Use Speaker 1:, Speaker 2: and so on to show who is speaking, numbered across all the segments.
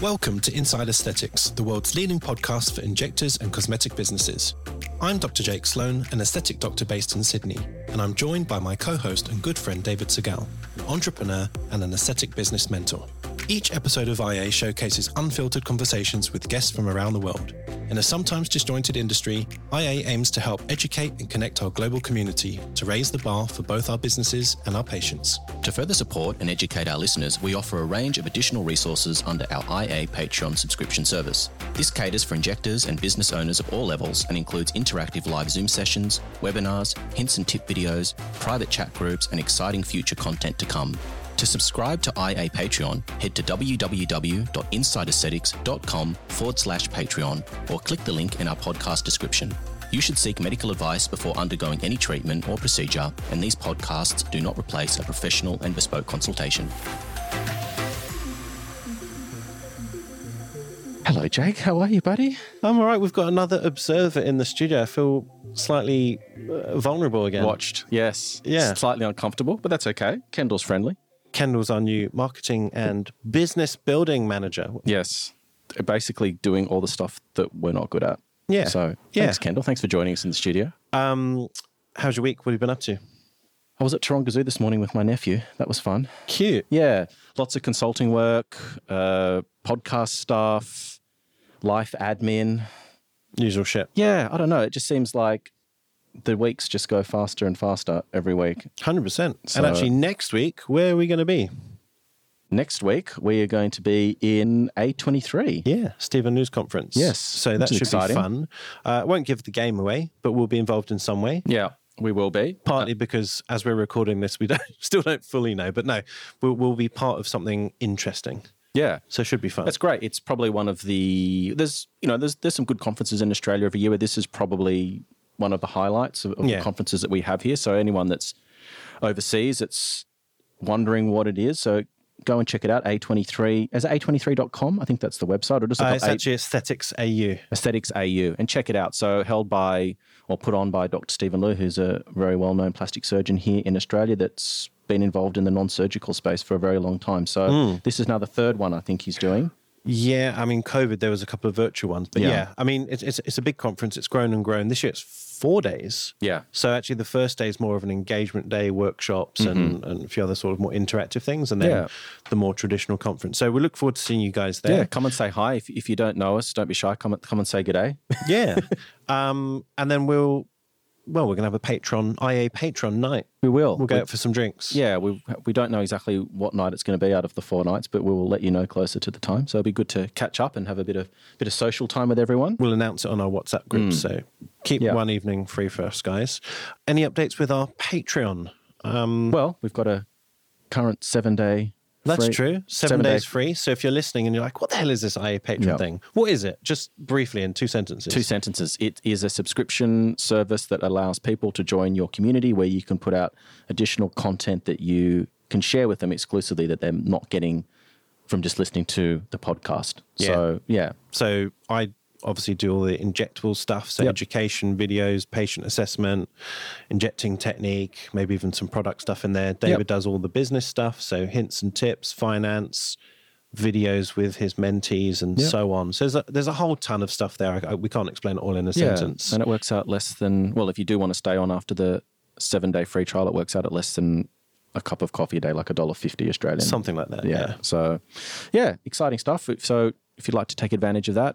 Speaker 1: Welcome to Inside Aesthetics, the world's leading podcast for injectors and cosmetic businesses. I'm Dr. Jake Sloane, an aesthetic doctor based in Sydney, and I'm joined by my co host and good friend David Segal, an entrepreneur and an aesthetic business mentor. Each episode of IA showcases unfiltered conversations with guests from around the world. In a sometimes disjointed industry, IA aims to help educate and connect our global community to raise the bar for both our businesses and our patients.
Speaker 2: To further support and educate our listeners, we offer a range of additional resources under our IA Patreon subscription service. This caters for injectors and business owners of all levels and includes interactive live Zoom sessions, webinars, hints and tip videos, private chat groups, and exciting future content to come. To subscribe to IA Patreon, head to www.insideaesthetics.com forward slash Patreon or click the link in our podcast description. You should seek medical advice before undergoing any treatment or procedure, and these podcasts do not replace a professional and bespoke consultation. Hello, Jake. How are you, buddy?
Speaker 1: I'm all right. We've got another observer in the studio. I feel slightly uh, vulnerable again.
Speaker 2: Watched. Yes.
Speaker 1: Yeah.
Speaker 2: Slightly uncomfortable, but that's okay. Kendel's friendly.
Speaker 1: Kendel's our new marketing and business building manager.
Speaker 2: Yes. Basically doing all the stuff that we're not good at.
Speaker 1: Yeah.
Speaker 2: So
Speaker 1: Yeah.
Speaker 2: thanks, Kendel. Thanks for joining us in the studio.
Speaker 1: Um, how's your week? What have you been up to?
Speaker 2: I was at Taronga Zoo this morning with my nephew. That was fun.
Speaker 1: Cute.
Speaker 2: Yeah. Lots of consulting work, uh, podcast stuff, life admin.
Speaker 1: Usual shit.
Speaker 2: Yeah. I don't know. It just seems like the weeks just go faster and faster every week.
Speaker 1: 100%.
Speaker 2: So-
Speaker 1: and actually, next week, where are we going to be?
Speaker 2: Next week, we are going to be in A23.
Speaker 1: Yeah, Stephen News Conference.
Speaker 2: Yes,
Speaker 1: So that should
Speaker 2: exciting.
Speaker 1: be fun. Uh, won't give the game away, but we'll be involved in some way.
Speaker 2: Yeah, we will be.
Speaker 1: Partly because as we're recording this, we don't still don't fully know, but no, we'll, we'll be part of something interesting.
Speaker 2: Yeah.
Speaker 1: So it should be fun.
Speaker 2: That's great. It's probably one of the there's you know there's there's some good conferences in Australia every year, but this is probably one of the highlights of, of
Speaker 1: Yeah.
Speaker 2: the conferences that we have here. So anyone that's overseas that's wondering what it is, so go and check it out. A23 is it A23.com? I think that's the website. Or just
Speaker 1: Uh, it's
Speaker 2: A-
Speaker 1: actually Aesthetics AU.
Speaker 2: Aesthetics AU and check it out. So held by or put on by Dr. Steven Liew, who's a very well known plastic surgeon here in Australia that's been involved in the non surgical space for a very long time. So
Speaker 1: Hmm.
Speaker 2: this is now the third one I think he's doing.
Speaker 1: Yeah, I mean, COVID, there was a couple of virtual ones, but yeah,
Speaker 2: Yeah.
Speaker 1: I mean, it's, it's, it's a big conference. It's grown and grown. This year it's four days.
Speaker 2: Yeah.
Speaker 1: So actually, the first day is more of an engagement day, workshops, and, and a few other sort of more interactive things, and then
Speaker 2: Mm-hmm. Yeah.
Speaker 1: the more traditional conference. So we look forward to seeing you guys there.
Speaker 2: Yeah, come and say hi. If, if you don't know us, don't be shy. Come and- come and say good day.
Speaker 1: Yeah. um, and then we'll, well, we're going to have a Patreon, IA Patreon night.
Speaker 2: We will.
Speaker 1: We'll go
Speaker 2: We-
Speaker 1: out for some drinks.
Speaker 2: yeah, we we don't know exactly what night it's going to be out of the four nights, but we will let you know closer to the time. So it'll be good to catch up and have a bit of bit of social time with everyone.
Speaker 1: We'll announce it on our WhatsApp group. So keep
Speaker 2: Mm. Yeah.
Speaker 1: one evening free for us, guys. Any updates with our Patreon? Um,
Speaker 2: Well, we've got a current seven day.
Speaker 1: That's
Speaker 2: free-
Speaker 1: true. Seven,
Speaker 2: seven
Speaker 1: days
Speaker 2: day-
Speaker 1: free. So if you're listening and you're like, what the hell is this IA Patreon
Speaker 2: Yeah.
Speaker 1: thing? What is it? Just briefly in two sentences.
Speaker 2: Two sentences. It is a subscription service that allows people to join your community where you can put out additional content that you can share with them exclusively that they're not getting from just listening to the podcast. So, yeah.
Speaker 1: So I obviously do all the injectable stuff. So
Speaker 2: Yep.
Speaker 1: education videos, patient assessment, injecting technique, maybe even some product stuff in there. David
Speaker 2: Yep.
Speaker 1: does all the business stuff. So hints and tips, finance, videos with his mentees and
Speaker 2: Yep.
Speaker 1: so on. So there's a, there's a whole ton of stuff there. I, we can't explain it all in a sentence.
Speaker 2: And it works out less than, well, if you do want to stay on after the seven day free trial, it works out at less than a cup of coffee a day, like a dollar fifty Australian.
Speaker 1: Something like that.
Speaker 2: yeah.
Speaker 1: Yeah.
Speaker 2: So, yeah, exciting stuff. So, if you'd like to take advantage of that,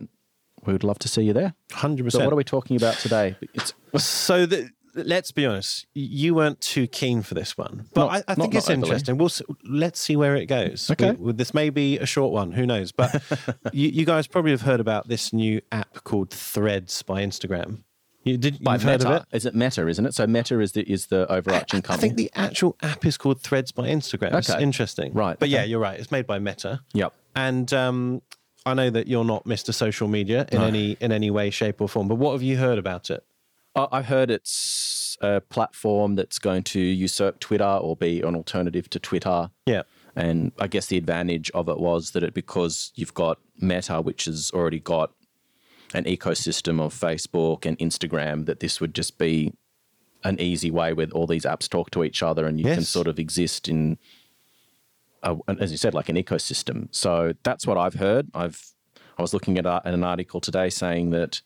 Speaker 2: we would love to see you there.
Speaker 1: 100%.
Speaker 2: So, what are we talking about today? It's
Speaker 1: So the, let's be honest, you weren't too keen for this one, but
Speaker 2: Not-
Speaker 1: I, I think
Speaker 2: not
Speaker 1: it's interesting. We'll let's see where it goes.
Speaker 2: Okay.
Speaker 1: We- this may be a short one. Who knows? But you, you guys probably have heard about this new app called Threads by Instagram. You did
Speaker 2: by
Speaker 1: you've heard of it?
Speaker 2: Is it Meta? Isn't it? So Meta is the is the overarching
Speaker 1: I
Speaker 2: company.
Speaker 1: I think the actual app is called Threads by Instagram. It's
Speaker 2: Okay.
Speaker 1: interesting,
Speaker 2: Right,
Speaker 1: But yeah, you're right. It's made by Meta.
Speaker 2: Yep.
Speaker 1: And um, I know that you're not Mr. Social Media in
Speaker 2: No.
Speaker 1: any in any way, shape, or form. But what have you heard about it?
Speaker 2: I I heard it's a platform that's going to usurp Twitter or be an alternative to Twitter.
Speaker 1: Yeah.
Speaker 2: And I guess the advantage of it was that it because you've got Meta, which has already got an ecosystem of Facebook and Instagram, that this would just be an easy way where all these apps talk to each other and you can sort of exist in a, as you said, like an ecosystem. So that's what I've heard. I've I was looking at, a, at an article today saying that,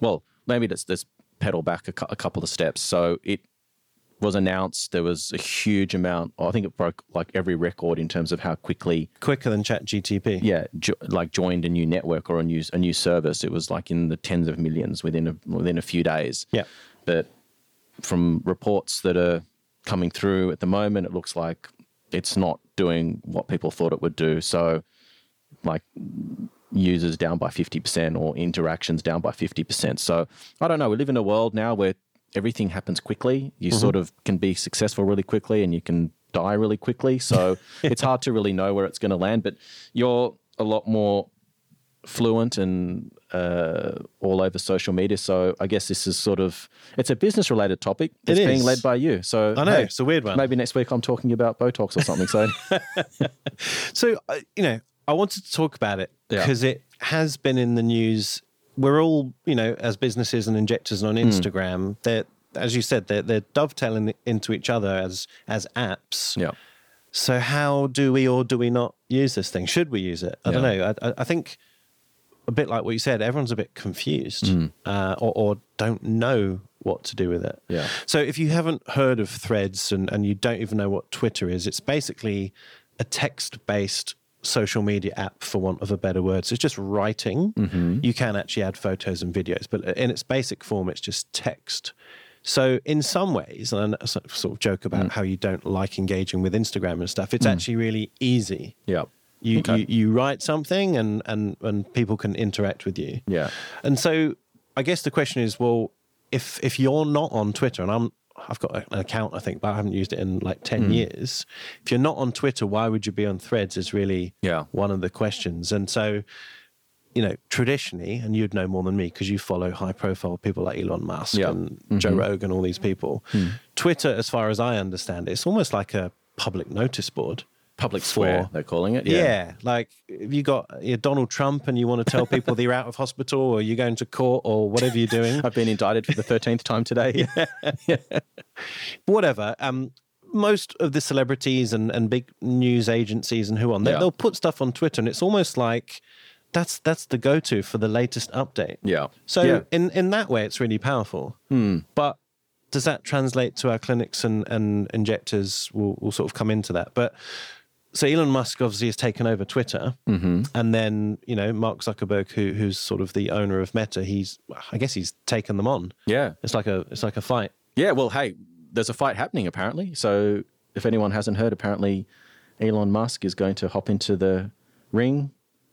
Speaker 2: well, maybe let's, let's pedal back a, cu- a couple of steps. So it was announced there was a huge amount. I think it broke like every record in terms of how quickly,
Speaker 1: Quicker than ChatGTP.
Speaker 2: yeah, jo- like joined a new network or a new a new service. It was like in the tens of millions within a within a few days.
Speaker 1: Yeah.
Speaker 2: But from reports that are coming through at the moment, it looks like it's not doing what people thought it would do. So, like users down by 50% or interactions down by 50%. So, I don't know. We live in a world now where everything happens quickly. You mm-hmm. sort of can be successful really quickly and you can die really quickly. So, it's hard to really know where it's going to land. But you're a lot more fluent and uh, all over social media. So I guess this is sort of it's a business related topic. It's being led by you. So
Speaker 1: I know,
Speaker 2: hey,
Speaker 1: it's a weird one.
Speaker 2: Maybe next week I'm talking about Botox or something. So
Speaker 1: So, uh, you know, I wanted to talk about it
Speaker 2: Yeah.
Speaker 1: because it has been in the news. We're all, you know, as businesses and injectors on
Speaker 2: Hmm.
Speaker 1: Instagram, they're, as you said, they're, they're dovetailing into each other as as apps.
Speaker 2: yeah,
Speaker 1: So how do we or do we not use this thing? Should we use it? I don't know. I- I think a bit like what you said, everyone's a bit confused
Speaker 2: Hmm.
Speaker 1: uh, or, or don't know what to do with it.
Speaker 2: Yeah.
Speaker 1: So if you haven't heard of Threads and, and you don't even know what Twitter is, it's basically a text-based social media app, for want of a better word. So it's just writing.
Speaker 2: Mm-hmm.
Speaker 1: You can actually add photos and videos, but in its basic form, it's just text. So in some ways, and I sort of joke
Speaker 2: Mm.
Speaker 1: about how you don't like engaging with Instagram and stuff, it's actually really easy.
Speaker 2: yeah,
Speaker 1: You,
Speaker 2: Okay.
Speaker 1: you you write something and and and people can interact with you.
Speaker 2: yeah,
Speaker 1: And so I guess the question is, well, if if you're not on Twitter, and I'm I've got an account, I think, but I haven't used it in like ten hmm. years. If you're not on Twitter, why would you be on Threads? Is really
Speaker 2: Yeah.
Speaker 1: one of the questions. And so, you know, traditionally, and you'd know more than me because you follow high profile people like Elon Musk
Speaker 2: Yeah.
Speaker 1: and mm-hmm. Joe Rogan, all these people. Hmm. Twitter, as far as I understand it, it's almost like a public notice board.
Speaker 2: Public
Speaker 1: For-
Speaker 2: square they're calling it.
Speaker 1: Yeah. like if you got you're Donald Trump and you want to tell people that you're out of hospital or you're going to court or whatever you're doing,
Speaker 2: I've been indicted for the thirteenth time today.
Speaker 1: whatever. Um, most of the celebrities and, and big news agencies and who on they,
Speaker 2: Yeah.
Speaker 1: they'll put stuff on Twitter, and it's almost like that's that's the go to for the latest update.
Speaker 2: yeah.
Speaker 1: So
Speaker 2: yeah. Hmm.
Speaker 1: in in that way, it's really powerful. But does that translate to our clinics and, and injectors? We'll, we'll sort of come into that. But so Elon Musk obviously has taken over Twitter,
Speaker 2: Mm-hmm.
Speaker 1: and then you know Mark Zuckerberg, who who's sort of the owner of Meta, he's I guess he's taken them on.
Speaker 2: yeah.
Speaker 1: It's like a it's like a fight.
Speaker 2: Yeah, well, hey, there's a fight happening apparently. So if anyone hasn't heard, apparently Elon Musk is going to hop into the ring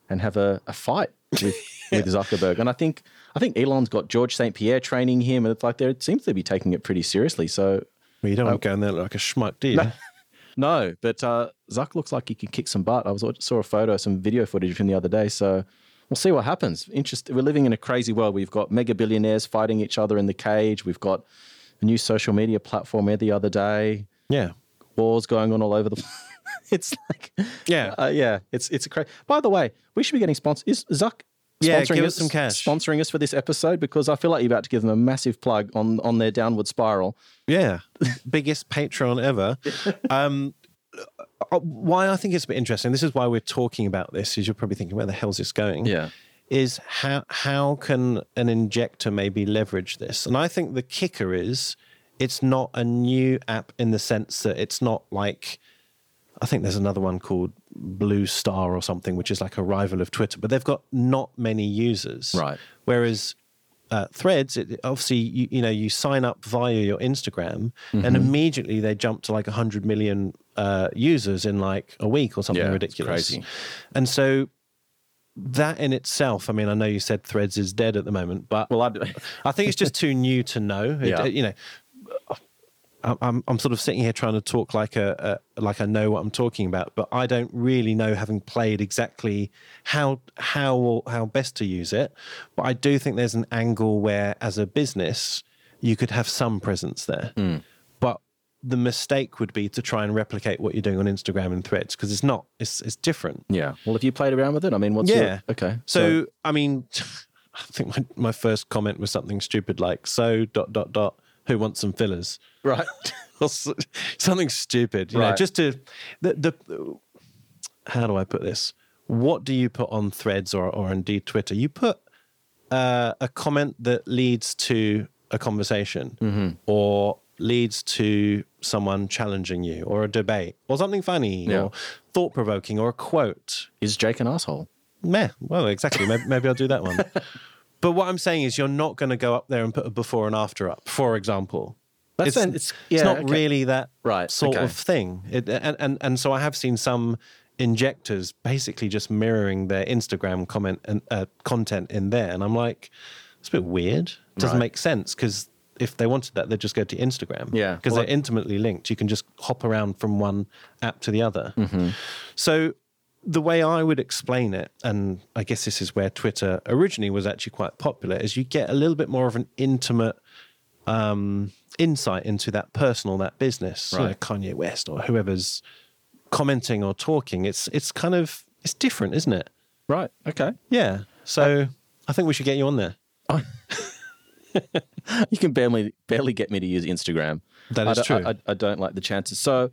Speaker 2: and have a, a fight with, with Zuckerberg. And I think I think Elon's got George St. Pierre training him, and it's like they seems to be taking it pretty seriously. So
Speaker 1: Well, you don't want to go in there like a schmuck, do you?
Speaker 2: no, but uh, Zuck looks like he can kick some butt. I was saw a photo, some video footage of him the other day. So we'll see what happens. Interest. We're living in a crazy world. We've got mega billionaires fighting each other in the cage. We've got a new social media platform the other day.
Speaker 1: Yeah,
Speaker 2: wars going on all over the. it's like,
Speaker 1: Yeah.
Speaker 2: uh, yeah. It's it's a crazy. By the way, we should be getting sponsored. Is Zuck?
Speaker 1: Yeah,
Speaker 2: sponsoring
Speaker 1: give us some cash.
Speaker 2: Sponsoring us for this episode because I feel like you're about to give them a massive plug on on their downward spiral.
Speaker 1: Yeah, biggest Patreon ever. Um, uh, why I think it's a bit interesting. This is why we're talking about this. Is you're probably thinking, where the hell's this going?
Speaker 2: Yeah.
Speaker 1: Is how how can an injector maybe leverage this? And I think the kicker is it's not a new app in the sense that it's not like I think there's another one called Blue Star or something, which is like a rival of Twitter, but they've got not many users.
Speaker 2: Right.
Speaker 1: Whereas uh, Threads, it, obviously, you, you know, you sign up via your Instagram, and immediately they jump to like 100 million uh, users in like a week or something
Speaker 2: Yeah,
Speaker 1: ridiculous.
Speaker 2: crazy.
Speaker 1: And so that in itself, I mean, I know you said Threads is dead at the moment, but
Speaker 2: Well, I,
Speaker 1: I think it's just too new to know. It-
Speaker 2: Yeah.
Speaker 1: you know, I'm- I'm I'm sort of sitting here trying to talk like a, a like I know what I'm talking about, but I don't really know, having played exactly how how how best to use it. But I do think there's an angle where, as a business, you could have some presence there.
Speaker 2: Hmm.
Speaker 1: But the mistake would be to try and replicate what you're doing on Instagram and Threads because it's not. It's it's different.
Speaker 2: yeah. Well, if you played around with it, I mean, what's
Speaker 1: Yeah.
Speaker 2: your, okay?
Speaker 1: So, I mean, I think my, my first comment was something stupid like, so dot dot dot, who wants some fillers?
Speaker 2: right.
Speaker 1: Or something stupid, you know, just to the the how do I put this? What do you put on threads or, or indeed Twitter? You put uh, a comment that leads to a conversation
Speaker 2: Mm-hmm.
Speaker 1: or leads to someone challenging you or a debate or something funny
Speaker 2: Yeah.
Speaker 1: or thought provoking or a quote.
Speaker 2: Is Jake an asshole?
Speaker 1: Meh. Well, exactly. Maybe, maybe I'll do that one. But what I'm saying is, you're not going to go up there and put a before and after up, for example.
Speaker 2: That's
Speaker 1: it's,
Speaker 2: then-
Speaker 1: it's,
Speaker 2: it's-
Speaker 1: not
Speaker 2: okay.
Speaker 1: really that
Speaker 2: Right,
Speaker 1: sort
Speaker 2: okay.
Speaker 1: of thing. It, and, and, and so I have seen some injectors basically just mirroring their Instagram comment and uh, content in there. And I'm like, it's a bit weird. It doesn't
Speaker 2: Right.
Speaker 1: make sense because if they wanted that, they'd just go to Instagram.
Speaker 2: Yeah.
Speaker 1: Because
Speaker 2: Well,
Speaker 1: they're intimately linked. You can just hop around from one app to the other.
Speaker 2: Mm-hmm.
Speaker 1: So the way I would explain it, and I guess this is where Twitter originally was actually quite popular, is you get a little bit more of an intimate um, insight into that person or that business. You know, Kanye West or whoever's commenting or talking. It's it's kind of it's different, isn't it?
Speaker 2: Right. Okay.
Speaker 1: Yeah. So I think we should get you on there.
Speaker 2: You can barely barely get me to use Instagram.
Speaker 1: That
Speaker 2: I
Speaker 1: true.
Speaker 2: I, I, I don't like the chances. So,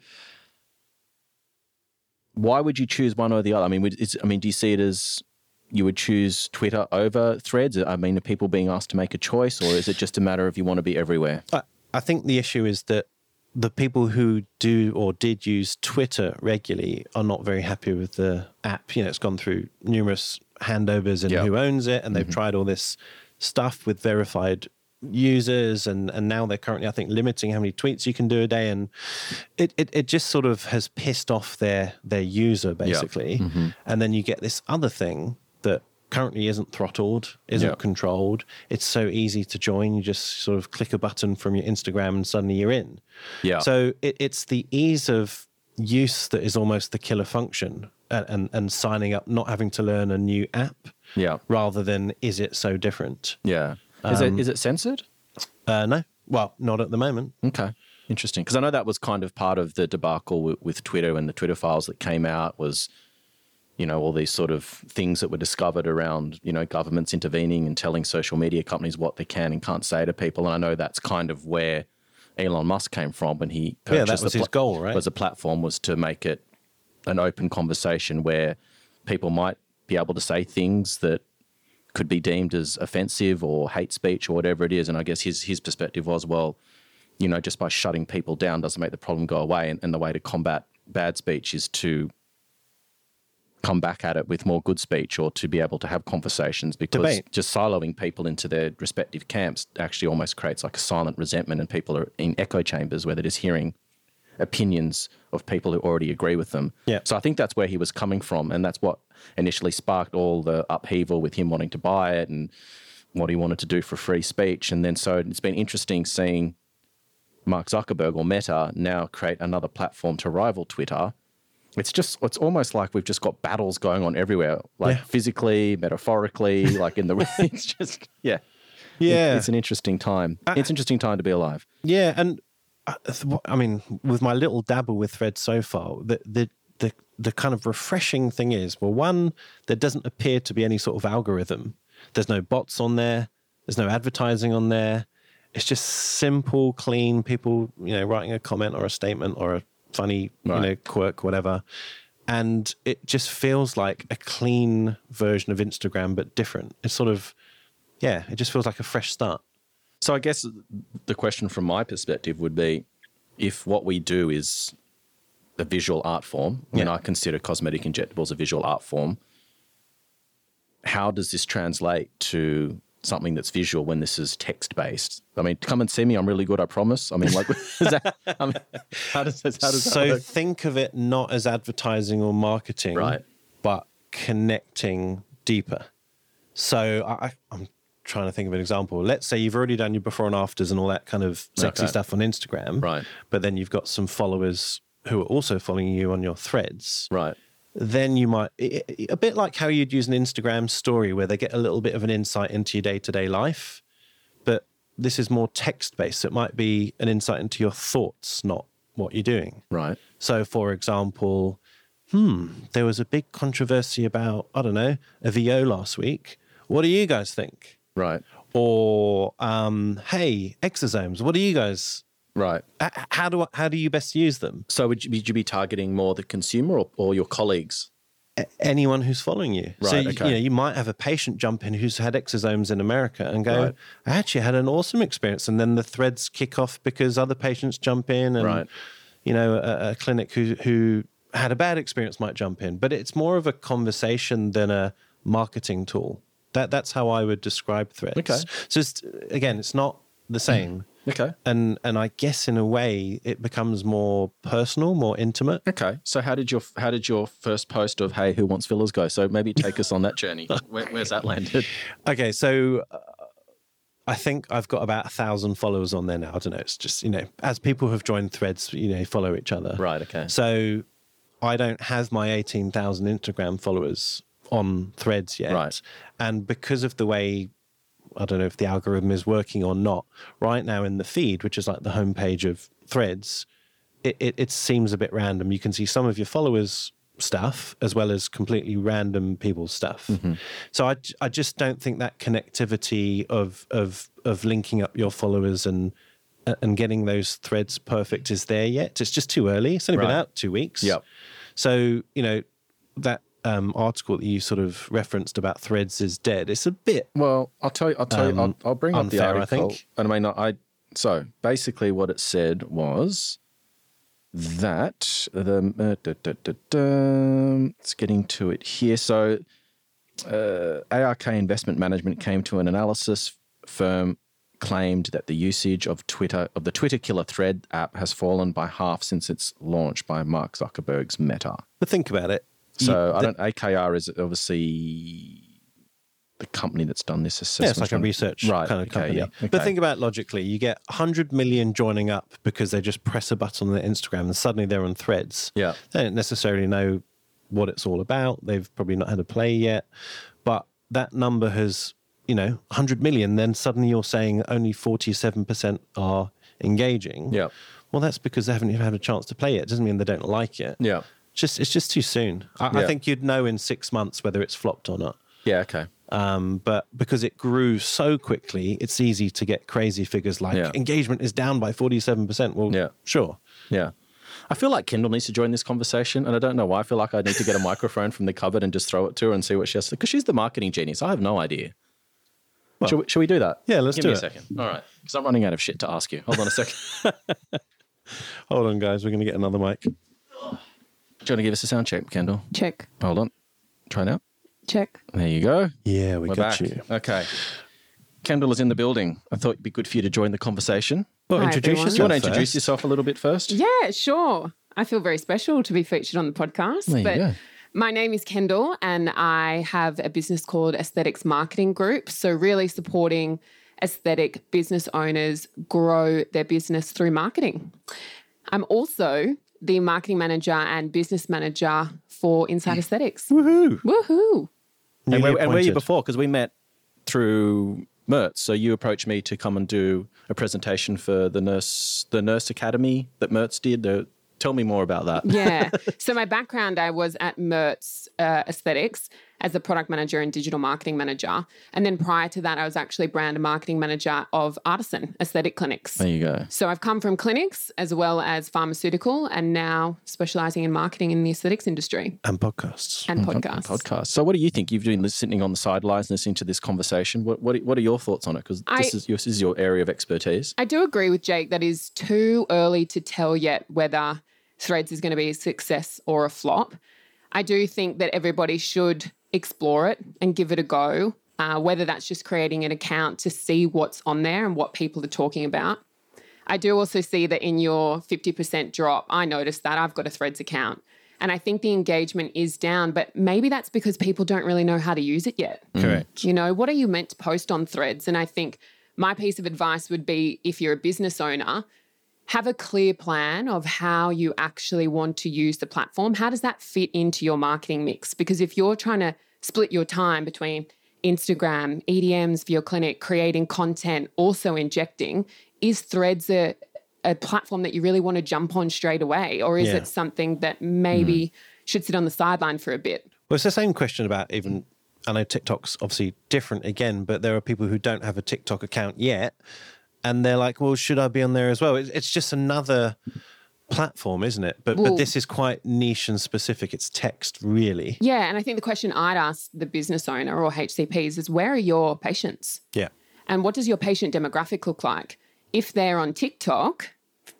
Speaker 2: why would you choose one or the other? I mean, I mean, do you see it as you would choose Twitter over Threads? I mean, are people being asked to make a choice, or is it just a matter of you want to be everywhere?
Speaker 1: I, I think the issue is that the people who do or did use Twitter regularly are not very happy with the app. You know, it's gone through numerous handovers and
Speaker 2: Yeah.
Speaker 1: who owns it, and they've mm-hmm. tried all this stuff with verified users and and now they're currently I think limiting how many tweets you can do a day and it it, it just sort of has pissed off their their user basically mm-hmm. and then you get this other thing that currently isn't throttled isn't
Speaker 2: Yeah.
Speaker 1: controlled it's so easy to join you just sort of click a button from your Instagram and suddenly you're in
Speaker 2: Yeah.
Speaker 1: so it, it's the ease of use that is almost the killer function and, and and signing up not having to learn a new app
Speaker 2: yeah.
Speaker 1: rather than is it so different
Speaker 2: Yeah. Is
Speaker 1: Um,
Speaker 2: it is it censored?
Speaker 1: uh, no well not at the moment
Speaker 2: Okay. Interesting. Because I know that was kind of part of the debacle with, with Twitter and the Twitter files that came out was, you know, all these sort of things that were discovered around, you know, governments intervening and telling social media companies what they can and can't say to people. And I know that's kind of where Elon Musk came from when he
Speaker 1: Yeah, that
Speaker 2: purchased
Speaker 1: was
Speaker 2: the
Speaker 1: his goal, right?
Speaker 2: Was a platform was to make it an open conversation where people might be able to say things that could be deemed as offensive or hate speech or whatever it is. And I guess his his perspective was, well, you know, just by shutting people down doesn't make the problem go away. And, and the way to combat bad speech is to come back at it with more good speech or to be able to have conversations because
Speaker 1: Debate.
Speaker 2: just siloing people into their respective camps actually almost creates like a silent resentment and people are in echo chambers where they're just hearing opinions of people who already agree with them.
Speaker 1: Yeah.
Speaker 2: So I think that's where he was coming from and that's what initially sparked all the upheaval with him wanting to buy it and what he wanted to do for free speech and then so it's been interesting seeing Mark Zuckerberg or Meta now create another platform to rival Twitter. It's just it's almost like we've just got battles going on everywhere, like
Speaker 1: Yeah.
Speaker 2: physically, metaphorically, like in the it's just yeah.
Speaker 1: Yeah.
Speaker 2: It's an interesting time. it's an interesting time to be alive.
Speaker 1: Yeah, and uh, I mean, with my little dabble with threads so far, the the the the kind of refreshing thing is, well, one, there doesn't appear to be any sort of algorithm. There's no bots on there. There's no advertising on there. It's just simple, clean people, you know, writing a comment or a statement or a funny, you know, quirk, whatever. And it just feels like a clean version of Instagram, but different. It's sort of, yeah, it just feels like a fresh start.
Speaker 2: So I guess the question from my perspective would be if what we do is a visual art form, and
Speaker 1: Yeah.
Speaker 2: I consider cosmetic injectables a visual art form, how does this translate to something that's visual when this is text based? I mean, come and see me. I'm really good. I promise. I mean, like, is that, I mean, how does this, how does
Speaker 1: so think of it not as advertising or marketing,
Speaker 2: Right.
Speaker 1: but connecting deeper. So I, I- I'm trying to think of an example. Let's say you've already done your before and afters and all that kind of sexy
Speaker 2: Okay.
Speaker 1: stuff on Instagram,
Speaker 2: Right.
Speaker 1: But then you've got some followers who are also following you on your threads.
Speaker 2: Right.
Speaker 1: Then you might a bit like how you'd use an Instagram story where they get a little bit of an insight into your day to day life, but this is more text based. So It might be an insight into your thoughts, not what you're doing.
Speaker 2: Right.
Speaker 1: So, for example, hmm, there was a big controversy about, I don't know, a VO last week. What do you guys think?
Speaker 2: Right.
Speaker 1: Or, um, hey, exosomes, what do you guys,
Speaker 2: Right.
Speaker 1: how do, I- how do you best use them?
Speaker 2: So would you, would you be targeting more the consumer or, or your colleagues?
Speaker 1: a- anyone who's following you. so
Speaker 2: Right,
Speaker 1: you-
Speaker 2: okay.
Speaker 1: you know you might have a patient jump in who's had exosomes in America and go,
Speaker 2: Right.
Speaker 1: I actually had an awesome experience, and then the threads kick off because other patients jump in, and
Speaker 2: Right.
Speaker 1: you know a, a clinic who who had a bad experience might jump in. But it's more of a conversation than a marketing tool. That that's how I would describe threads.
Speaker 2: Okay.
Speaker 1: So it's, again, it's not the same.
Speaker 2: Okay.
Speaker 1: And and I guess in a way it becomes more personal, more intimate.
Speaker 2: Okay. So how did your how did your first post of Hey, who wants fillers go? So maybe take us on that journey. Where, where's that landed?
Speaker 1: Okay, so uh, I think I've got about a thousand followers on there now. I don't know. It's just you know, as people have joined Threads, you know, follow each other.
Speaker 2: Right. Okay.
Speaker 1: So I don't have my eighteen thousand Instagram followers on Threads yet.
Speaker 2: Right.
Speaker 1: And because of the way I don't know if the algorithm is working or not. Right now in the feed, which is like the homepage of Threads, it, it, it seems a bit random. You can see some of your followers' stuff as well as completely random people's stuff.
Speaker 2: Mm-hmm.
Speaker 1: So I just don't think that connectivity of of of linking up your followers and and getting those threads perfect is there yet. It's just too early. It's only been out two weeks.
Speaker 2: Yep.
Speaker 1: So you know that um, article that you sort of referenced about threads is dead. It's a bit
Speaker 2: Well, I'll tell you. I'll tell you. I'll,
Speaker 1: Um,
Speaker 2: I'll bring up the
Speaker 1: article. I think.
Speaker 2: And I mean, I so basically what it said was that the uh, da, da, da, it's getting to it here. So uh, ARK Investment Management came to an analysis firm claimed that the usage of Twitter of the Twitter killer thread app has fallen by half since its launch by Mark Zuckerberg's Meta.
Speaker 1: But think about it.
Speaker 2: So I don't. AKR is obviously the company that's done this assessment.
Speaker 1: Yeah, it's like a research
Speaker 2: right,
Speaker 1: kind of
Speaker 2: okay,
Speaker 1: company.
Speaker 2: yeah,
Speaker 1: But think about it logically. You get 100 million joining up because they just press a button on their Instagram and suddenly they're on threads.
Speaker 2: Yeah.
Speaker 1: They don't necessarily know what it's all about. They've probably not had a play yet. But that number has, you know, 100 million. Then suddenly you're saying only 47% are engaging.
Speaker 2: Yeah.
Speaker 1: Well, that's because they haven't even had a chance to play it. It doesn't mean they don't like it.
Speaker 2: Yeah.
Speaker 1: Just It's just too soon. I, I think you'd know in six months whether it's flopped or not.
Speaker 2: Yeah. Okay.
Speaker 1: Um, but because it grew so quickly, it's easy to get crazy figures like
Speaker 2: Yeah.
Speaker 1: engagement is down by 47%. Well,
Speaker 2: Yeah.
Speaker 1: sure.
Speaker 2: Yeah. I feel like Kendel needs to join this conversation, and I don't know why. I feel like I need to get a microphone from the cupboard and just throw it to her and see what she has to. Because she's the marketing genius. I have no idea. should, we, should we do that?
Speaker 1: Yeah, let's do that.
Speaker 2: Give
Speaker 1: do
Speaker 2: me
Speaker 1: it.
Speaker 2: a second. All right. Because I'm running out of shit to ask you. Hold on a second.
Speaker 1: Hold on, guys. We're going to get another mic.
Speaker 2: Do you want to give us a sound check, Kendel?
Speaker 3: Check,
Speaker 2: Hold on. Try now.
Speaker 3: check.
Speaker 2: There you go.
Speaker 1: Yeah, we
Speaker 2: We're
Speaker 1: got
Speaker 2: back.
Speaker 1: you.
Speaker 2: Okay. Kendel is in the building. I thought it'd be good for you to join the conversation.
Speaker 1: Well,
Speaker 3: Hi,
Speaker 1: introduce
Speaker 3: everyone.
Speaker 2: Do you want to introduce
Speaker 1: first.
Speaker 2: yourself a little bit first?
Speaker 3: Yeah, sure. I feel very special to be featured on the podcast.
Speaker 2: There you
Speaker 3: but
Speaker 2: go.
Speaker 3: my name is Kendel, and I have a business called Aesthetics Marketing Group. So, really supporting aesthetic business owners grow their business through marketing. I'm also the marketing manager and business manager for Inside Aesthetics.
Speaker 1: Woohoo.
Speaker 3: Woohoo!
Speaker 2: And where, and where you before? Because we met through Merz. So you approached me to come and do a presentation for the nurse, the nurse academy that Merz did. The, tell me more about that.
Speaker 3: Yeah. so my background, I was at Merz uh, Aesthetics as a product manager and digital marketing manager, and then prior to that, I was actually brand and marketing manager of Artisan Aesthetic Clinics.
Speaker 2: There you go.
Speaker 3: So I've come from clinics as well as pharmaceutical, and now specializing in marketing in the aesthetics industry
Speaker 1: And podcasts.
Speaker 3: and mm-hmm. podcasts.
Speaker 2: Podcast. So what do you think? You've been sitting on the sidelines listening to this conversation. What what, what are your thoughts on it? Because this is this is your area of expertise.
Speaker 3: I do agree with Jake that is too early to tell yet whether Threads is going to be a success or a flop. I do think that everybody should explore it and give it a go, uh, whether that's just creating an account to see what's on there and what people are talking about. I do also see that in your 50% drop, I noticed that I've got a Threads account. And I think the engagement is down, but maybe that's because people don't really know how to use it yet.
Speaker 1: Correct.
Speaker 3: You know, what are you meant to post on threads? And I think my piece of advice would be if you're a business owner, have a clear plan of how you actually want to use the platform. How does that fit into your marketing mix? Because if you're trying to split your time between Instagram, EDMs for your clinic, creating content, also injecting, is threads a a platform that you really want to jump on straight away? Or is
Speaker 1: Yeah.
Speaker 3: it something that maybe mm-hmm. should sit on the sideline for a bit?
Speaker 1: Well, it's the same question about even. I know TikTok's obviously different again, but there are people who don't have a TikTok account yet, and they're like, "Well, should I be on there as well?" It's, it's just another platform, isn't it? But
Speaker 3: Well-
Speaker 1: but this is quite niche and specific. It's text, really.
Speaker 3: Yeah. And I think the question I'd ask the business owner or HCPs is where are your patients?
Speaker 1: Yeah.
Speaker 3: And what does your patient demographic look like? If they're on TikTok,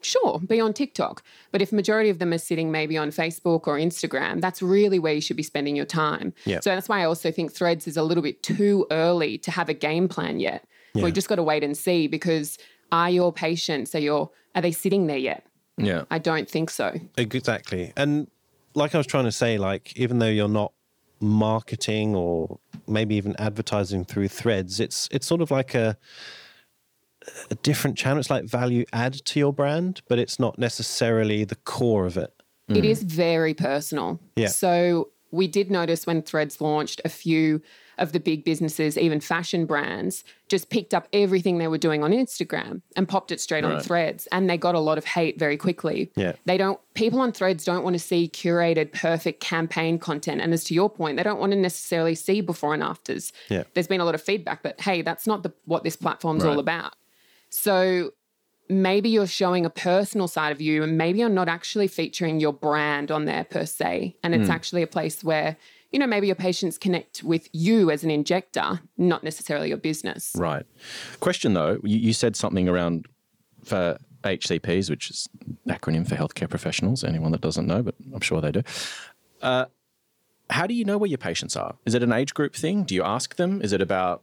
Speaker 3: sure, be on TikTok. But if majority of them are sitting maybe on Facebook or Instagram, that's really where you should be spending your time.
Speaker 1: Yeah.
Speaker 3: So that's why I also think Threads is a little bit too early to have a game plan yet.
Speaker 1: Yeah.
Speaker 3: We've just got to wait and see because are your patients, are your are they sitting there yet?
Speaker 4: Yeah.
Speaker 3: I don't think so.
Speaker 1: Exactly. And like I was trying to say, like, even though you're not marketing or maybe even advertising through threads, it's it's sort of like a a different channel. It's like value add to your brand, but it's not necessarily the core of it.
Speaker 3: It mm. is very personal.
Speaker 1: Yeah.
Speaker 3: So we did notice when Threads launched, a few of the big businesses, even fashion brands, just picked up everything they were doing on Instagram and popped it straight on Threads. And they got a lot of hate very quickly.
Speaker 1: Yeah.
Speaker 3: They don't, people on Threads don't want to see curated, perfect campaign content. And as to your point, they don't want to necessarily see before and afters.
Speaker 1: Yeah.
Speaker 3: There's been a lot of feedback, but hey, that's not the, what this platform's all about. So maybe you're showing a personal side of you and maybe you're not actually featuring your brand on there per se. And it's hmm. actually a place where, you know, maybe your patients connect with you as an injector, not necessarily your business.
Speaker 4: Right. Question though, you, you said something around for HCPs, which is acronym for healthcare professionals. Anyone that doesn't know, but I'm sure they do. Uh, how do you know where your patients are? Is it an age group thing? Do you ask them? Is it about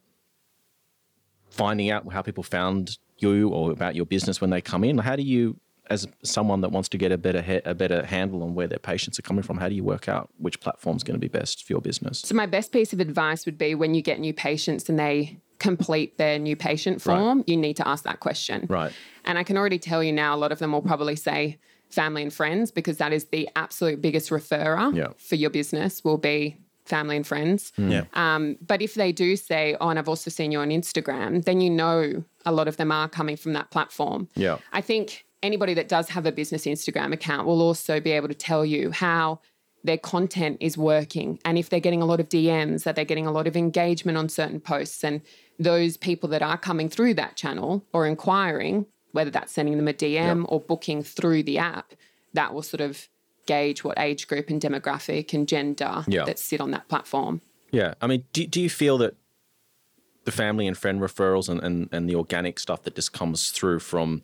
Speaker 4: finding out how people found you or about your business when they come in? How do you, as someone that wants to get a better he- a better handle on where their patients are coming from, how do you work out which platform is going to be best for your business?
Speaker 3: So, my best piece of advice would be when you get new patients and they complete their new patient form, you need to ask that question.
Speaker 4: Right.
Speaker 3: And I can already tell you now, a lot of them will probably say family and friends because that is the absolute biggest referrer
Speaker 4: Yeah.
Speaker 3: for your business, will be family and friends.
Speaker 1: Yeah.
Speaker 3: Um, but if they do say, oh, and I've also seen you on Instagram, then you know a lot of them are coming from that platform.
Speaker 4: Yeah.
Speaker 3: I think anybody that does have a business Instagram account will also be able to tell you how their content is working and if they're getting a lot of DMs, that they're getting a lot of engagement on certain posts. And those people that are coming through that channel or inquiring, whether that's sending them a DM or booking through the app, that will sort of gauge what age group and demographic and gender
Speaker 4: Yeah.
Speaker 3: that sit on that platform.
Speaker 4: Yeah. I mean, do, do you feel that the family and friend referrals and, and, and the organic stuff that just comes through from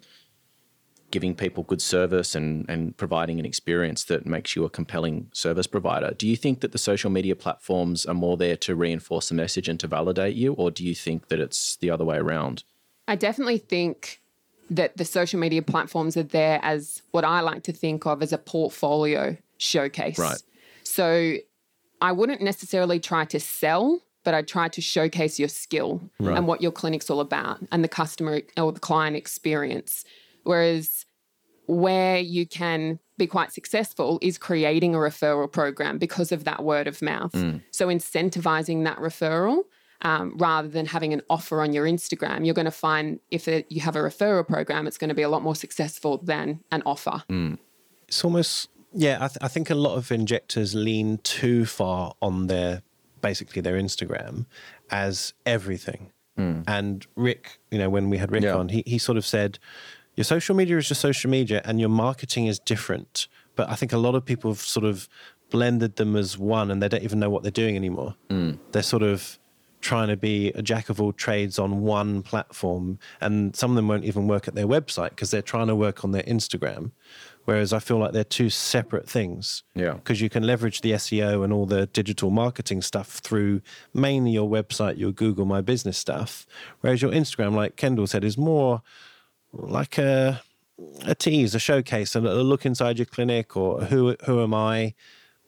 Speaker 4: giving people good service and, and providing an experience that makes you a compelling service provider, do you think that the social media platforms are more there to reinforce the message and to validate you? Or do you think that it's the other way around?
Speaker 3: I definitely think that the social media platforms are there as what I like to think of as a portfolio showcase.
Speaker 4: Right.
Speaker 3: So I wouldn't necessarily try to sell, but I try to showcase your skill and what your clinic's all about and the customer or the client experience. Whereas where you can be quite successful is creating a referral program because of that word of mouth. Mm. So incentivizing that referral um, rather than having an offer on your Instagram, you're going to find if it, you have a referral program, it's going to be a lot more successful than an offer. Mm.
Speaker 1: It's almost yeah. I, th- I think a lot of injectors lean too far on their basically their Instagram as everything. Mm. And Rick, you know, when we had Rick
Speaker 4: Yeah.
Speaker 1: on, he he sort of said, your social media is just social media, and your marketing is different. But I think a lot of people have sort of blended them as one, and they don't even know what they're doing anymore. Mm. They're sort of trying to be a jack of all trades on one platform and some of them won't even work at their website because they're trying to work on their Instagram whereas I feel like they're two separate things
Speaker 4: Yeah.
Speaker 1: because you can leverage the SEO and all the digital marketing stuff through mainly your website your Google My Business stuff whereas your Instagram like Kendel said is more like a a tease a showcase a, a look inside your clinic or who who am I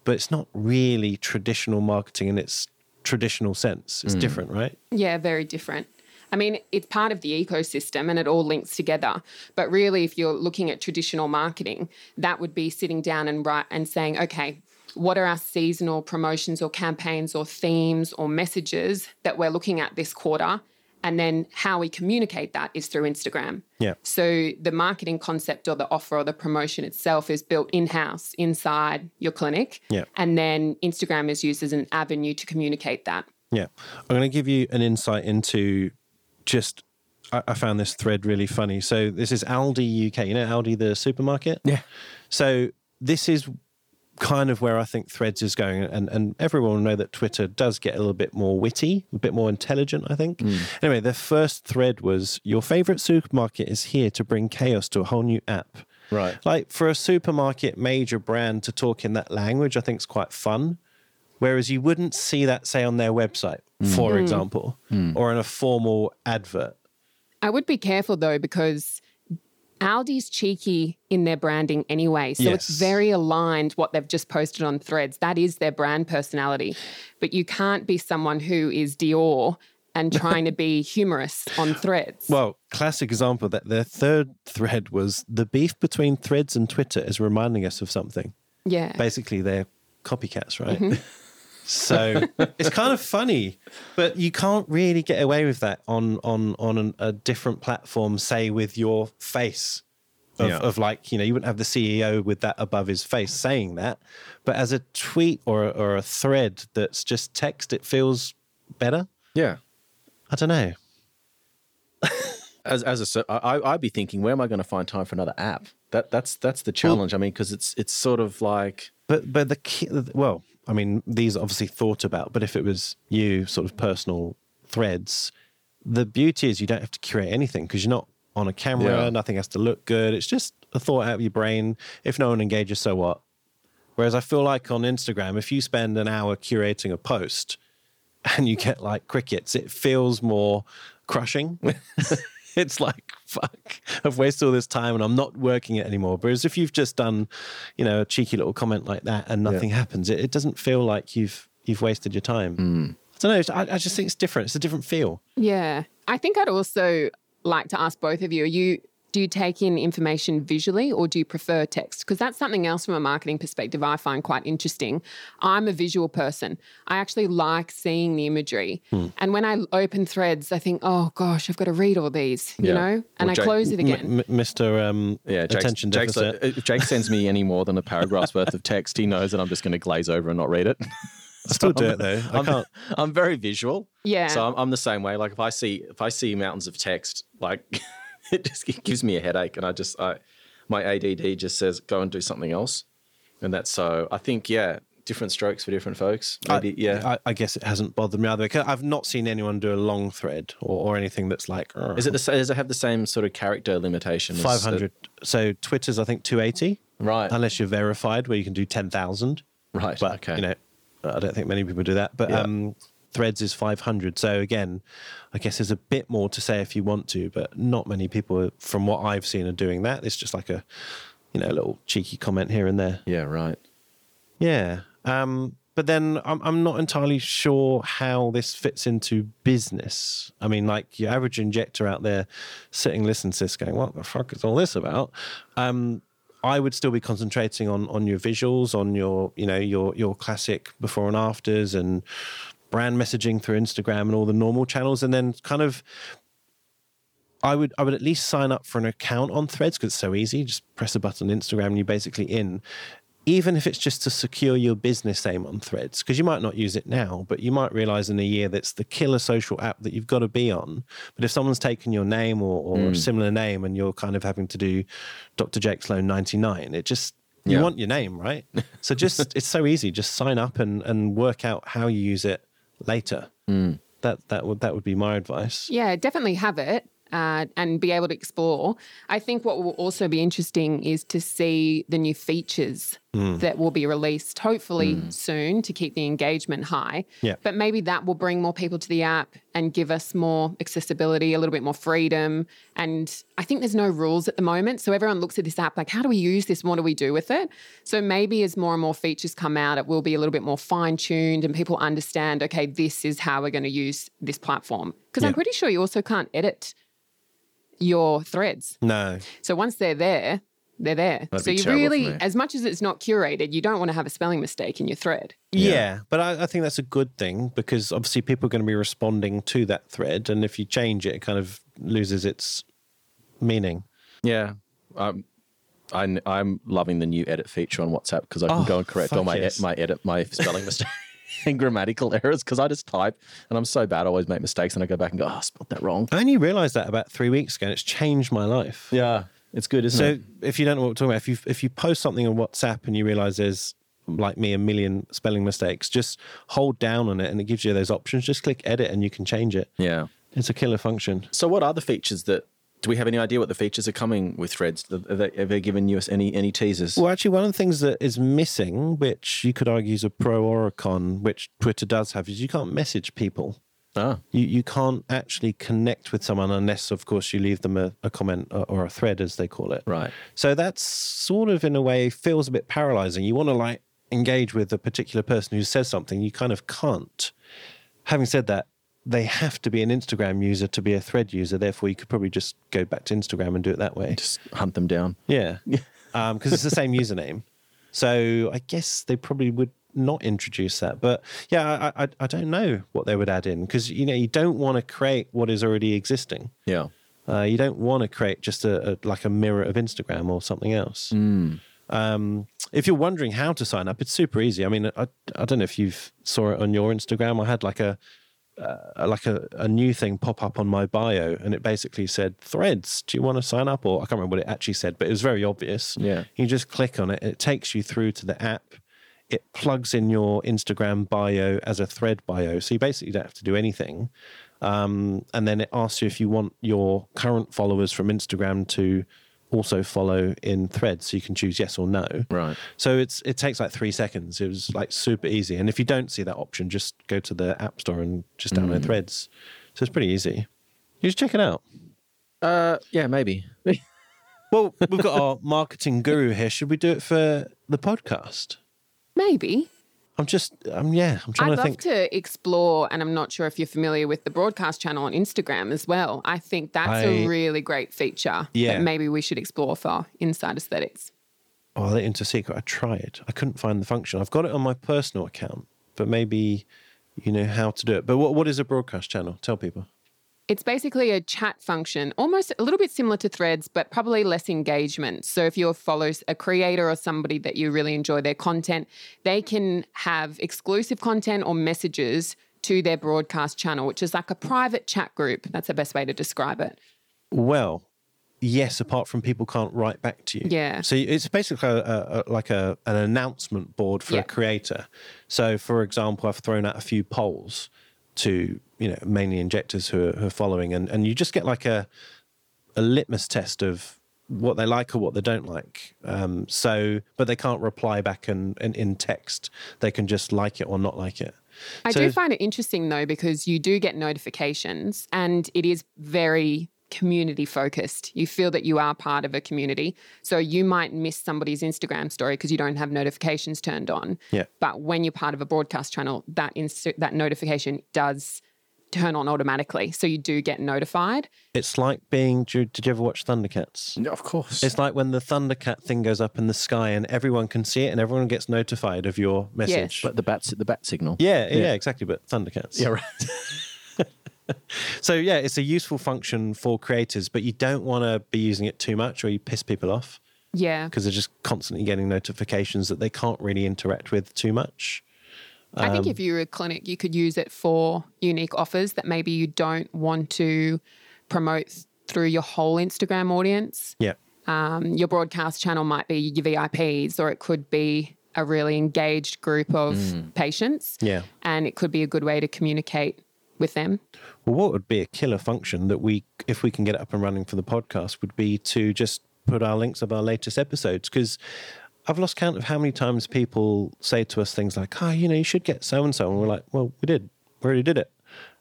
Speaker 1: but it's not really traditional marketing in its traditional sense it's hmm. different right
Speaker 3: Yeah, very different. I mean, it's part of the ecosystem and it all links together. But really, if you're looking at traditional marketing, that would be sitting down and write and saying, okay, what are our seasonal promotions or campaigns or themes or messages that we're looking at this quarter? And then how we communicate that is through Instagram.
Speaker 1: yeah
Speaker 3: So the marketing concept or the offer or the promotion itself is built in house inside your clinic.
Speaker 1: Yeah.
Speaker 3: And then Instagram is used as an avenue to communicate that.
Speaker 1: Yeah. I'm going to give you an insight into just I, I found this thread really funny. So this is Aldi UK. You know Aldi, the supermarket.
Speaker 4: Yeah.
Speaker 1: So this is kind of where I think Threads is going, and and everyone will know that Twitter does get a little bit more witty, a bit more intelligent. I think. Mm. Anyway, the first thread was your favorite supermarket is here to bring chaos to a whole new app.
Speaker 4: Right.
Speaker 1: Like for a supermarket major brand to talk in that language, I think is quite fun. Whereas you wouldn't see that, say, on their website, mm. for mm. example, or in a formal advert.
Speaker 3: I would be careful though because Aldi's cheeky in their branding anyway. So it's very aligned what they've just posted on threads. That is their brand personality. But you can't be someone who is Dior and trying to be humorous on threads.
Speaker 1: Well, classic example that their third thread was the beef between Threads and Twitter is reminding us of something.
Speaker 3: yeah.
Speaker 1: Basically, they're copycats, right? Mm-hmm. so it's kind of funny, but you can't really get away with that on on on an, a different platform. Say with your face. Of,
Speaker 4: Yeah.
Speaker 1: of like you know you wouldn't have the CEO with that above his face saying that, but as a tweet or or a thread that's just text, it feels better.
Speaker 4: Yeah.
Speaker 1: I don't know.
Speaker 4: As as a, I, I'd be thinking, where am I going to find time for another app? That that's that's the challenge. I mean, because it's it's sort of like
Speaker 1: But but the key, well, I mean, these are obviously thought about. But if it was you, sort of personal threads, the beauty is you don't have to curate anything because you're not on a camera.
Speaker 4: Yeah.
Speaker 1: Nothing has to look good. It's just a thought out of your brain. If no one engages, so what? Whereas I feel like on Instagram, if you spend an hour curating a post and you get like crickets, it feels more crushing. it's like fuck i've wasted all this time and i'm not working it anymore. Whereas if you've just done you know a cheeky little comment like that and nothing happens it, it doesn't feel like you've you've wasted your time. Hmm. I don't know I, I just think it's different. It's a different feel.
Speaker 3: Yeah. I think I'd also like to ask both of you, are you do you take in information visually or do you prefer text? Because that's something else from a marketing perspective I find quite interesting. I'm a visual person. I actually like seeing the imagery. And when I open threads, I think, oh gosh, I've got to read all these, you
Speaker 4: Yeah.
Speaker 3: know? And
Speaker 4: Well,
Speaker 3: I
Speaker 4: Jake-
Speaker 3: close it again.
Speaker 1: M- mr um
Speaker 4: yeah, Jake's,
Speaker 1: attention
Speaker 4: Jake's
Speaker 1: deficit
Speaker 4: like- if Jake sends me any more than a paragraph's worth of text, he knows that I'm just going to glaze over and not read it.
Speaker 1: i still do it though i
Speaker 4: I'm,
Speaker 1: can't
Speaker 4: I'm very visual.
Speaker 3: Yeah.
Speaker 4: So I'm, I'm the same way. Like if I see if I see mountains of text, like it just it gives me a headache, and I just I my ADD just says go and do something else, and that's so. I think yeah, different strokes for different folks. Maybe yeah.
Speaker 1: I, I guess it hasn't bothered me either. I've not seen anyone do a long thread or, or anything that's like.
Speaker 4: Is it the sa- does it have the same sort of character limitation? as-
Speaker 1: 500 so twitter's i think 280
Speaker 4: Right.
Speaker 1: unless you're verified where you can do 10000
Speaker 4: Right.
Speaker 1: but
Speaker 4: okay.
Speaker 1: you know i don't think many people do that but
Speaker 4: Yeah.
Speaker 1: um threads is 500 so again i guess there's a bit more to say if you want to but not many people from what i've seen are doing that it's just like a you know a little cheeky comment here and there
Speaker 4: yeah. Right.
Speaker 1: yeah um but then I'm, I'm not entirely sure how this fits into business. I mean, like your average injector out there sitting listening to this going, what the fuck is all this about? Um, I would still be concentrating on on your visuals, on your, you know, your your classic before and afters and brand messaging through Instagram and all the normal channels. And then kind of I would I would at least sign up for an account on Threads because it's so easy. Just press a button on Instagram and you're basically in. Even if it's just to secure your business name on Threads, because you might not use it now, but you might realize in a year that's the killer social app that you've got to be on. But if someone's taken your name or, or a similar name and you're kind of having to do Dr. Jake Sloane 99, it just you
Speaker 4: Yeah.
Speaker 1: want your name, right? so just it's so easy. Just sign up and, and work out how you use it later. That that would that would be my advice.
Speaker 3: Yeah, definitely have it uh, and be able to explore. I think what will also be interesting is to see the new features Mm. that will be released, hopefully mm. soon, to keep the engagement high.
Speaker 1: Yeah.
Speaker 3: But maybe that will bring more people to the app and give us more accessibility, a little bit more freedom. And I think there's no rules at the moment. So everyone looks at this app like, how do we use this? What do we do with it? So maybe as more and more features come out, it will be a little bit more fine tuned and people understand, okay, this is how we're going to use this platform. Because I'm pretty sure you also can't edit your threads.
Speaker 1: No,
Speaker 3: So once they're there, they're there.
Speaker 4: That'd
Speaker 3: so you really, as much as it's not curated, you don't want to have a spelling mistake in your thread.
Speaker 1: Yeah, but I, I think that's a good thing because obviously people are going to be responding to that thread, and if you change it, it kind of loses its meaning.
Speaker 4: Yeah. Um, I, I'm loving the new edit feature on WhatsApp because I can
Speaker 1: Oh,
Speaker 4: go and correct all my
Speaker 1: yes.
Speaker 4: my edit my spelling mistakes. and grammatical errors because I just type and I'm so bad. I always make mistakes and I go back and go, oh, I spelled that wrong.
Speaker 1: I only realised that about three weeks ago, and it's changed my life.
Speaker 4: Yeah, it's good, isn't
Speaker 1: So
Speaker 4: it?
Speaker 1: So if you don't know what we're talking about, if you if you post something on WhatsApp and you realise there's like me a million spelling mistakes, just hold down on it and it gives you those options. Just click edit and you can change it.
Speaker 4: Yeah.
Speaker 1: It's a killer function.
Speaker 4: So, what are the features that? Do we have any idea what the features are coming with Threads? Have they, have they given you us any any teasers?
Speaker 1: Well, actually, one of the things that is missing, which you could argue is a pro or a con, which Twitter does have, is you can't message people.
Speaker 4: Ah,
Speaker 1: You you can't actually connect with someone unless, of course, you leave them a, a comment or, or a thread, as they call it.
Speaker 4: right.
Speaker 1: So that's sort of, in a way, feels a bit paralyzing. You want to like engage with a particular person who says something, you kind of can't. Having said that, they have to be an Instagram user to be a thread user. Therefore, you could probably just go back to Instagram and do it that way.
Speaker 4: Just hunt them down.
Speaker 1: Yeah, because it's the same username. So I guess they probably would not introduce that. But yeah, I I, I don't know what they would add in because you know you don't want to create what is already existing.
Speaker 4: Yeah.
Speaker 1: Uh, you don't want to create just a, a like a mirror of Instagram or something else. Um, if you're wondering how to sign up, it's super easy. I mean, I, I don't know if you've saw it on your Instagram. I had like a uh, like a, a new thing pop up on my bio, and it basically said Threads. Do you want to sign up? Or I can't remember what it actually said, but it was very obvious.
Speaker 4: Yeah.
Speaker 1: You just click on it. It takes you through to the app. It plugs in your Instagram bio as a thread bio, so you basically don't have to do anything. Um, and then it asks you if you want your current followers from Instagram to also follow in threads so you can choose yes or no.
Speaker 4: Right.
Speaker 1: so it's it takes like three seconds. It was like super easy. And if you don't see that option just go to the app store and just download threads. So it's pretty easy. You just check it out.
Speaker 4: Uh, yeah, maybe.
Speaker 1: well we've got our marketing guru here. Should we do it for the podcast
Speaker 3: Maybe.
Speaker 1: i'm just um yeah i'm trying to. think.
Speaker 3: I'd love to explore, and I'm not sure if you're familiar with the broadcast channel on Instagram as well. I think that's
Speaker 1: I-
Speaker 3: a really great feature
Speaker 1: Yeah.
Speaker 3: that maybe we should explore for Inside Aesthetics.
Speaker 1: Oh, let into secret. I tried. I couldn't find the function. I've got it on my personal account, but maybe you know how to do it. But what, what is a broadcast channel? Tell people.
Speaker 3: It's basically a chat function, almost a little bit similar to threads, but probably less engagement. So if you follow a creator or somebody that you really enjoy their content, they can have exclusive content or messages to their broadcast channel, which is like a private chat group. That's the best way to describe it.
Speaker 1: Well, yes. Apart from people can't write back to you.
Speaker 3: Yeah.
Speaker 1: So it's basically a, a, like a an announcement board for
Speaker 3: Yeah.
Speaker 1: a creator. So, for example, I've thrown out a few polls to you know mainly injectors who are, who are following, and and you just get like a a litmus test of what they like or what they don't like. Um, so, but they can't reply back and in, in text. They can just like it or not like it.
Speaker 3: I
Speaker 1: So-
Speaker 3: do find it interesting though, because you do get notifications and it is very community focused. You feel that you are part of a community. So you might miss somebody's Instagram story because you don't have notifications turned on.
Speaker 1: Yeah.
Speaker 3: But when you're part of a broadcast channel, that inst- that notification does turn on automatically. So you do get notified.
Speaker 1: It's like being. Did you, did you ever watch Thundercats?
Speaker 4: Yeah, of course.
Speaker 1: It's like when the Thundercat thing goes up in the sky and everyone can see it and everyone gets notified of your message. Yes.
Speaker 4: but the bat, the bat signal.
Speaker 1: yeah, yeah, exactly. But Thundercats.
Speaker 4: Yeah, right.
Speaker 1: So yeah, it's a useful function for creators, but you don't want to be using it too much or you piss people off
Speaker 3: Yeah.
Speaker 1: because they're just constantly getting notifications that they can't really interact with too much.
Speaker 3: I
Speaker 1: Um,
Speaker 3: think if you're a clinic, you could use it for unique offers that maybe you don't want to promote through your whole Instagram audience.
Speaker 1: Yeah.
Speaker 3: Um, your broadcast channel might be your VIPs, or it could be a really engaged group of patients.
Speaker 1: Yeah.
Speaker 3: And it could be a good way to communicate with them.
Speaker 1: Well, what would be a killer function that we, if we can get it up and running for the podcast, would be to just put our links of our latest episodes. Because I've lost count of how many times people say to us things like, oh, you know, you should get so and so. And we're like, well, we did. We already did it.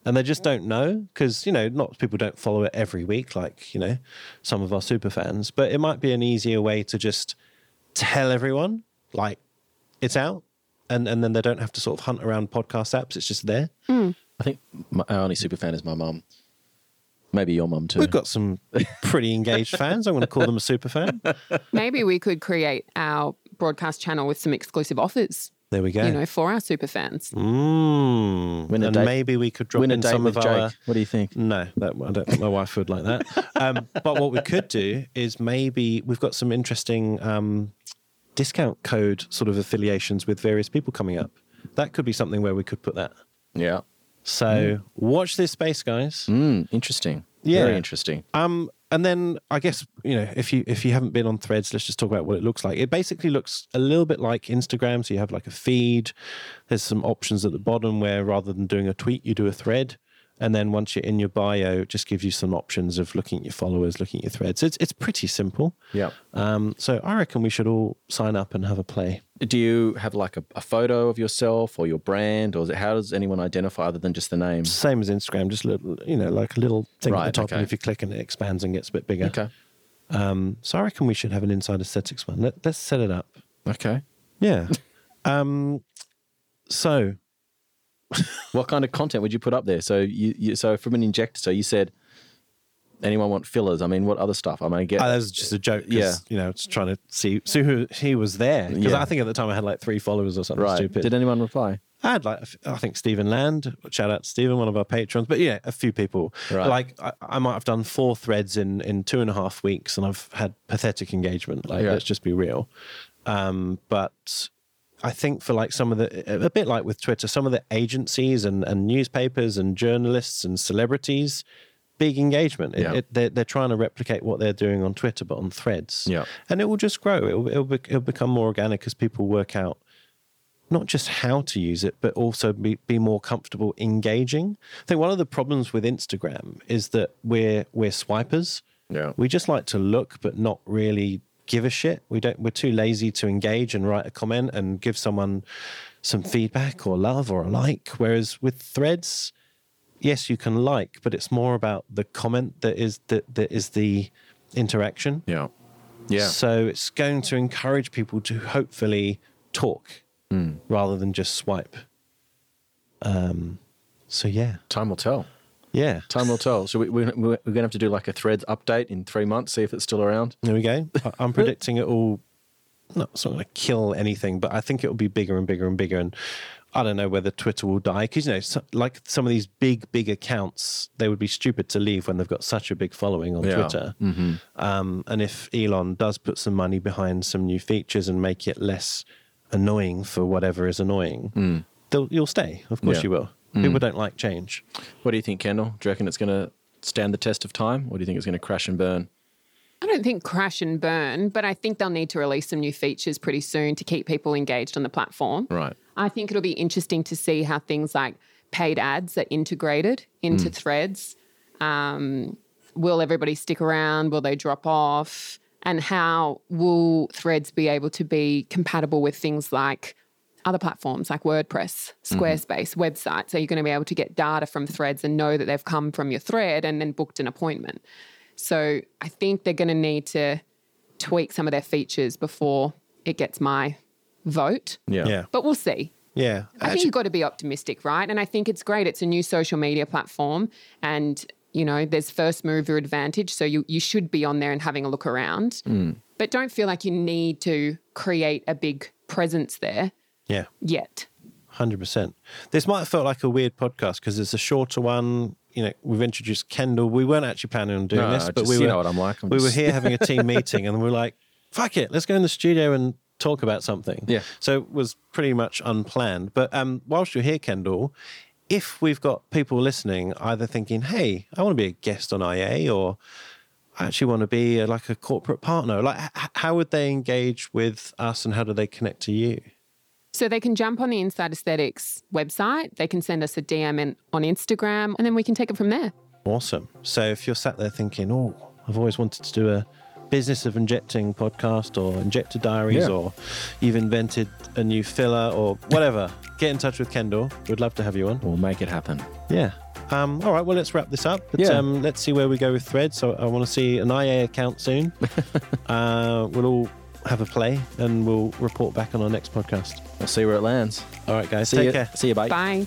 Speaker 1: And they just don't know because, you know, not people don't follow it every week like, you know, some of our super fans. But it might be an easier way to just tell everyone, like, it's out. And, and then they don't have to sort of hunt around podcast apps. It's just there. Hmm.
Speaker 4: I think my, our only super fan is my mum. Maybe your mum too.
Speaker 1: We've got some pretty engaged fans. I'm going to call them a super fan.
Speaker 3: Maybe we could create our broadcast channel with some exclusive offers,
Speaker 1: There we go.
Speaker 3: you know, for our super fans.
Speaker 1: Mm.
Speaker 4: Win a
Speaker 1: and
Speaker 4: date-
Speaker 1: maybe we could drop
Speaker 4: Win a
Speaker 1: in
Speaker 4: date
Speaker 1: some
Speaker 4: with
Speaker 1: of
Speaker 4: Jake.
Speaker 1: our.
Speaker 4: What do you think?
Speaker 1: No, that, I don't think my wife would like that. Um, but what we could do is maybe we've got some interesting um, discount code sort of affiliations with various people coming up. that could be something where we could put that.
Speaker 4: Yeah.
Speaker 1: So watch this space, guys.
Speaker 4: Mm, interesting.
Speaker 1: Yeah.
Speaker 4: Very interesting.
Speaker 1: Um, and then I guess you know if you if you haven't been on Threads, let's just talk about what it looks like. It basically looks a little bit like Instagram. So you have like a feed. There's some options at the bottom where rather than doing a tweet, you do a thread. And then once you're in your bio, it just gives you some options of looking at your followers, looking at your threads. It's it's pretty simple.
Speaker 4: Yeah.
Speaker 1: Um, so I reckon we should all sign up and have a play.
Speaker 4: Do you have like a, a photo of yourself or your brand, or is it, how does anyone identify other than just the name?
Speaker 1: Same as Instagram, just little, you know, like a little thing at the top,
Speaker 4: okay.
Speaker 1: and if you click, and it expands and gets a bit bigger.
Speaker 4: Okay.
Speaker 1: Um, so I reckon we should have an inside aesthetics one. Let, let's set it up.
Speaker 4: Okay.
Speaker 1: Yeah. um, so
Speaker 4: What kind of content would you put up there? So you, you so from an injector, so you said anyone want fillers? I mean, what other stuff? I mean, I get
Speaker 1: uh, that was just a joke.
Speaker 4: Yeah.
Speaker 1: You know, just trying to see see who he was there because
Speaker 4: Yeah.
Speaker 1: I think at the time I had like three followers or something
Speaker 4: right.
Speaker 1: stupid.
Speaker 4: Did anyone reply?
Speaker 1: I had like I think Stephen Land. Shout out to Stephen, one of our patrons. But yeah, a few people.
Speaker 4: Right.
Speaker 1: Like I, I might have done four threads in in two and a half weeks, and I've had pathetic engagement. Like
Speaker 4: Yeah.
Speaker 1: let's just be real. Um, but I think for like some of the a bit like with Twitter, some of the agencies and and newspapers and journalists and celebrities. Big engagement. It-
Speaker 4: Yeah.
Speaker 1: it, they're, they're trying to replicate what they're doing on Twitter, but on threads.
Speaker 4: Yeah.
Speaker 1: And it will just grow. It'll, it'll, be, it'll become more organic as people work out not just how to use it, but also be, be more comfortable engaging. I think one of the problems with Instagram is that we're we're swipers.
Speaker 4: Yeah.
Speaker 1: We just like to look, but not really give a shit. We don't. We're too lazy to engage and write a comment and give someone some feedback or love or a like. Whereas with Threads, yes, you can like, but it's more about the comment that is that that is the interaction.
Speaker 4: Yeah. Yeah.
Speaker 1: So it's going to encourage people to hopefully talk
Speaker 4: Hmm.
Speaker 1: rather than just swipe. Um, so yeah,
Speaker 4: Time will tell.
Speaker 1: Yeah.
Speaker 4: Time will tell. So we, we, we're going to have to do like a threads update in three months, see if it's still around.
Speaker 1: There we go. I'm predicting it will. No, it's not going to kill anything, but I think it will be bigger and bigger and bigger. And I don't know whether Twitter will die because you know, so, like some of these big, big accounts, they would be stupid to leave when they've got such a big following on
Speaker 4: Yeah.
Speaker 1: Twitter. Um, and if Elon does put some money behind some new features and make it less annoying for whatever is annoying, they'll, you'll stay. Of course,
Speaker 4: Yeah.
Speaker 1: you will. People don't like change.
Speaker 4: What do you think, Kendel? Do you reckon it's going to stand the test of time, or do you think it's going to crash and burn?
Speaker 3: I don't think crash and burn, but I think they'll need to release some new features pretty soon to keep people engaged on the platform.
Speaker 4: Right.
Speaker 3: I think it'll be interesting to see how things like paid ads are integrated into threads. Um, will everybody stick around? Will they drop off? And how will threads be able to be compatible with things like other platforms like WordPress, mm-hmm. Squarespace, websites? So you're going to be able to get data from threads and know that they've come from your thread and then booked an appointment? So I think they're going to need to tweak some of their features before it gets my vote.
Speaker 4: Yeah.
Speaker 1: Yeah.
Speaker 3: But we'll see.
Speaker 1: Yeah.
Speaker 3: I think you've got to be optimistic, right? And I think it's great. It's a new social media platform and you know, there's first mover advantage. So you, you should be on there and having a look around. Mm. But don't feel like you need to create a big presence there
Speaker 1: yeah.
Speaker 3: yet.
Speaker 1: Hundred percent. This might have felt like a weird podcast because it's a shorter one. You know, we've introduced Kendel. We weren't actually planning on doing
Speaker 4: No,
Speaker 1: this, but
Speaker 4: just-
Speaker 1: we
Speaker 4: you
Speaker 1: were.
Speaker 4: know what I'm like. I'm
Speaker 1: we were here having a team meeting, and we we're like, "Fuck it, let's go in the studio and talk about something."
Speaker 4: Yeah.
Speaker 1: So it was pretty much unplanned. But um, whilst you're here, Kendel, if we've got people listening, either thinking, "Hey, I want to be a guest on IA," or I actually want to be a, like a corporate partner, like h- how would they engage with us, and how do they connect to you?
Speaker 3: So they can jump on the Inside Aesthetics website. They can send us a DM in, on Instagram and then we can take it from there.
Speaker 1: Awesome. So if you're sat there thinking, oh, I've always wanted to do a business of injecting podcast or injector diaries,
Speaker 4: Yeah.
Speaker 1: or you've invented a new filler or whatever, get in touch with Kendel. We'd love to have you on.
Speaker 4: We'll make it happen.
Speaker 1: Yeah. Um, all right. Well, let's wrap this up. But,
Speaker 4: Yeah.
Speaker 1: um, let's see where we go with threads. So I want to see an IA account soon. uh, we'll all have a play and we'll report back on our next podcast.
Speaker 4: We'll see where it lands.
Speaker 1: All right, guys.
Speaker 4: See
Speaker 1: take
Speaker 4: you.
Speaker 1: care.
Speaker 4: See you, bye.
Speaker 3: Bye.